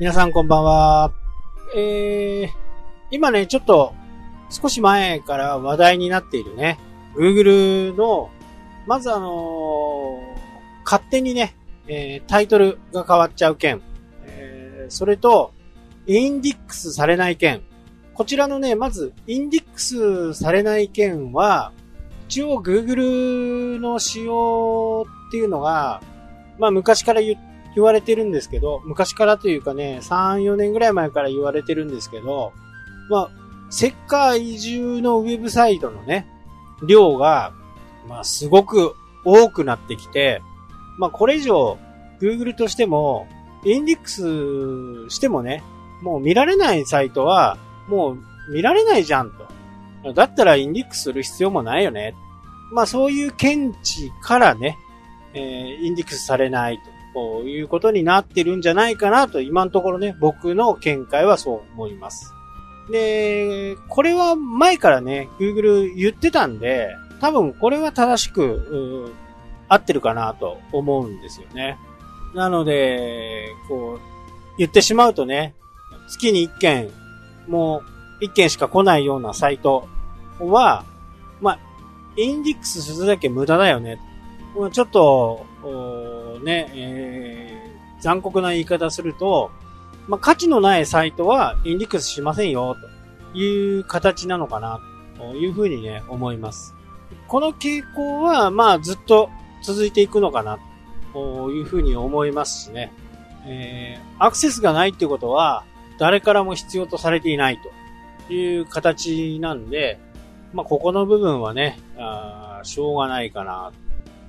皆さんこんばんは。えー、今ね、ちょっと少し前から話題になっているね、Google の、まずあのー、勝手にね、えー、タイトルが変わっちゃう件、えー、それと、インディックスされない件。こちらのね、まず、インディックスされない件は、一応 Google の仕様っていうのが、まあ昔から言っ言われてるんですけど、昔からというかね、3、4年ぐらい前から言われてるんですけど、まあ、世界中のウェブサイトのね、量が、まあすごく多くなってきて、まあこれ以上 Google としても、インデックスしてもね、もう見られないサイトは、もう見られないじゃんと。だったらインデックスする必要もないよね。まあそういう見地からね、えー、インデックスされないとういうことになってるんじゃないかなと、今のところね、僕の見解はそう思います。で、これは前からね、Google 言ってたんで、多分これは正しく、合ってるかなと思うんですよね。なので、こう、言ってしまうとね、月に1件、もう1件しか来ないようなサイトは、まあ、インディックスするだけ無駄だよね。ちょっと、ね、えー、残酷な言い方すると、まあ、価値のないサイトはインデックスしませんよ、という形なのかな、というふうにね、思います。この傾向は、まあ、ずっと続いていくのかな、というふうに思いますしね。えー、アクセスがないってことは、誰からも必要とされていないという形なんで、まあ、ここの部分はね、あしょうがないかな、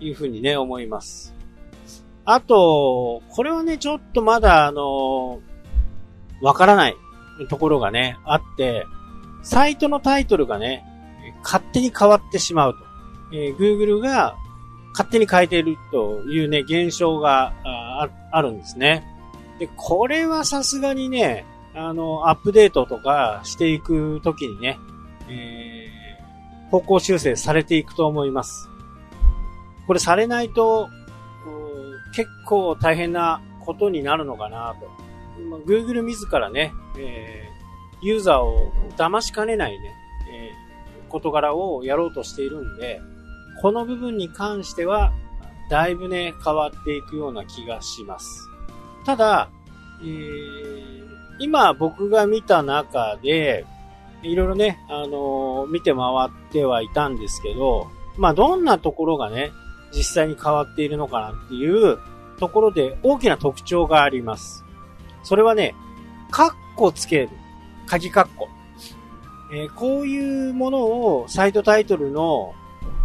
いうふうにね、思います。あと、これはね、ちょっとまだ、あのわからないところがね、あって、サイトのタイトルがね、勝手に変わってしまうと。えー、Google が勝手に変えているというね、現象があるんですね。で、これはさすがにね、あの、アップデートとかしていくときにね、えー、方向修正されていくと思います。これされないと、結構大変なことになるのかなと。Google 自らね、えー、ユーザーを騙しかねないね、えー、事柄をやろうとしているんで、この部分に関しては、だいぶね、変わっていくような気がします。ただ、えー、今僕が見た中で、いろいろね、あのー、見て回ってはいたんですけど、まあ、どんなところがね、実際に変わっているのかなっていうところで大きな特徴があります。それはね、カッコつける。鍵カッコ。えー、こういうものをサイトタイトルの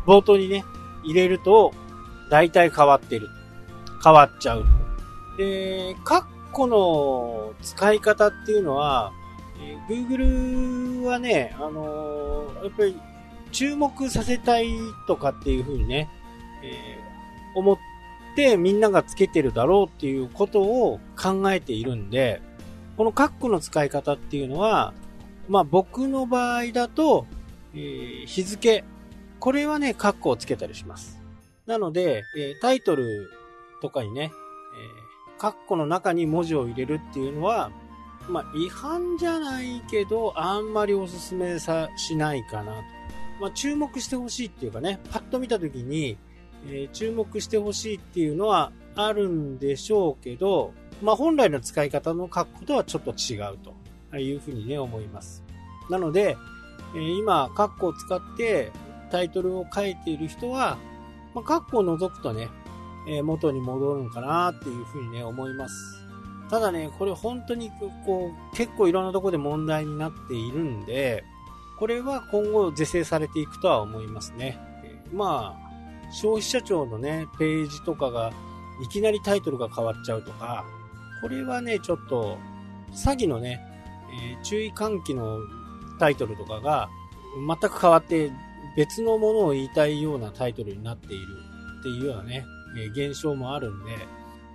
冒頭にね、入れると、大体変わってる。変わっちゃう。で、カッコの使い方っていうのは、えー、Google はね、あのー、やっぱり注目させたいとかっていう風にね、え、思ってみんながつけてるだろうっていうことを考えているんで、このカッコの使い方っていうのは、まあ僕の場合だと、えー、日付。これはね、カッコをつけたりします。なので、えー、タイトルとかにね、えー、カッコの中に文字を入れるっていうのは、まあ違反じゃないけど、あんまりおすすめさ、しないかなと。まあ注目してほしいっていうかね、パッと見たときに、えー、注目してほしいっていうのはあるんでしょうけど、まあ、本来の使い方の格好とはちょっと違うというふうにね、思います。なので、えー、今、カッコを使ってタイトルを書いている人は、まあ、カッコを除くとね、えー、元に戻るのかなっていうふうにね、思います。ただね、これ本当にこう、結構いろんなとこで問題になっているんで、これは今後是正されていくとは思いますね。え、まあ、消費者庁のね、ページとかが、いきなりタイトルが変わっちゃうとか、これはね、ちょっと、詐欺のね、えー、注意喚起のタイトルとかが、全く変わって、別のものを言いたいようなタイトルになっているっていうようなね、えー、現象もあるんで、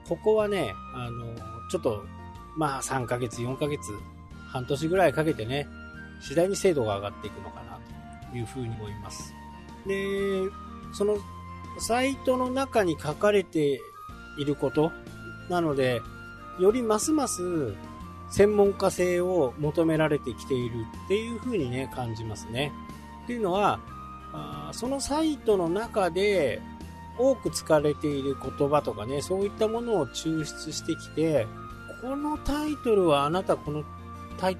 ここはね、あの、ちょっと、まあ3ヶ月、4ヶ月、半年ぐらいかけてね、次第に精度が上がっていくのかなというふうに思います。で、そのサイトの中に書かれていることなので、よりますます専門家性を求められてきているっていう風にね、感じますね。っていうのは、あそのサイトの中で多く使われている言葉とかね、そういったものを抽出してきて、このタイトルはあなたこのタイ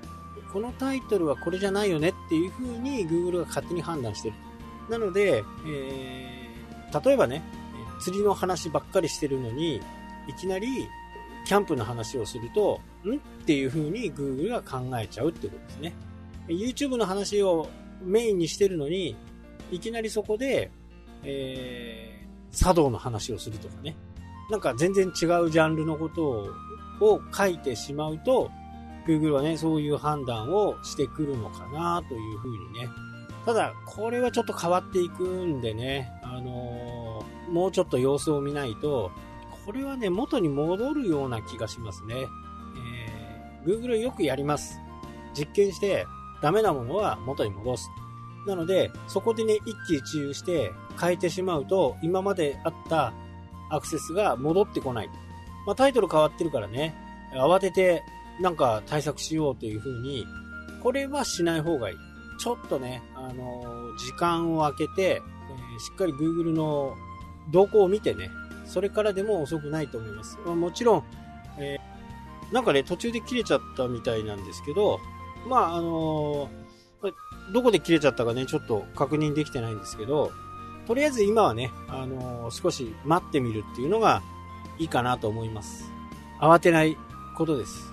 このタイトルはこれじゃないよねっていう風に Google が勝手に判断してる。なので、えー、例えばね、釣りの話ばっかりしてるのに、いきなりキャンプの話をすると、ん？っていう風に Google が考えちゃうってことですね。YouTube の話をメインにしてるのに、いきなりそこで、えー、茶道の話をするとかね。なんか全然違うジャンルのことをを書いてしまうと、Google はね、そういう判断をしてくるのかなというふうにね。ただ、これはちょっと変わっていくんでね、あのー、もうちょっと様子を見ないと、これはね、元に戻るような気がしますね。えー、Google よくやります。実験して、ダメなものは元に戻す。なので、そこでね、一喜一憂して変えてしまうと、今まであったアクセスが戻ってこない。まあ、タイトル変わってるからね、慌ててなんか対策しようという風に、これはしない方がいい。ちょっとね、あのー、時間を空けて、しっかり Google の動向を見てね、それからでも遅くないと思います。まあ、もちろん、えー、なんかね、途中で切れちゃったみたいなんですけど、まあ、あのどこで切れちゃったかね、ちょっと確認できてないんですけど、とりあえず今はね、あの少し待ってみるっていうのがいいかなと思います。慌てないことです。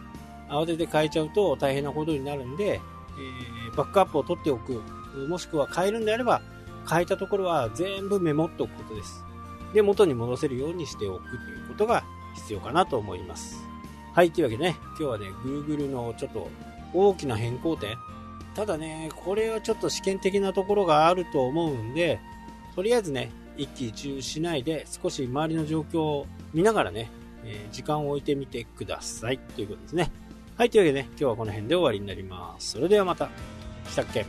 慌てて変えちゃうと大変なことになるんで、えー、バックアップを取っておく、もしくは変えるんであれば、変えたところは全部メモっておくことです。で、元に戻せるようにしておくということが必要かなと思います。はい、というわけでね、今日はね、Google のちょっと大きな変更点。ただね、これはちょっと試験的なところがあると思うんで、とりあえずね、一喜一憂しないで、少し周りの状況を見ながらね、えー、時間を置いてみてください。ということですね。はい、というわけでね、今日はこの辺で終わりになります。それではまた。したっけ？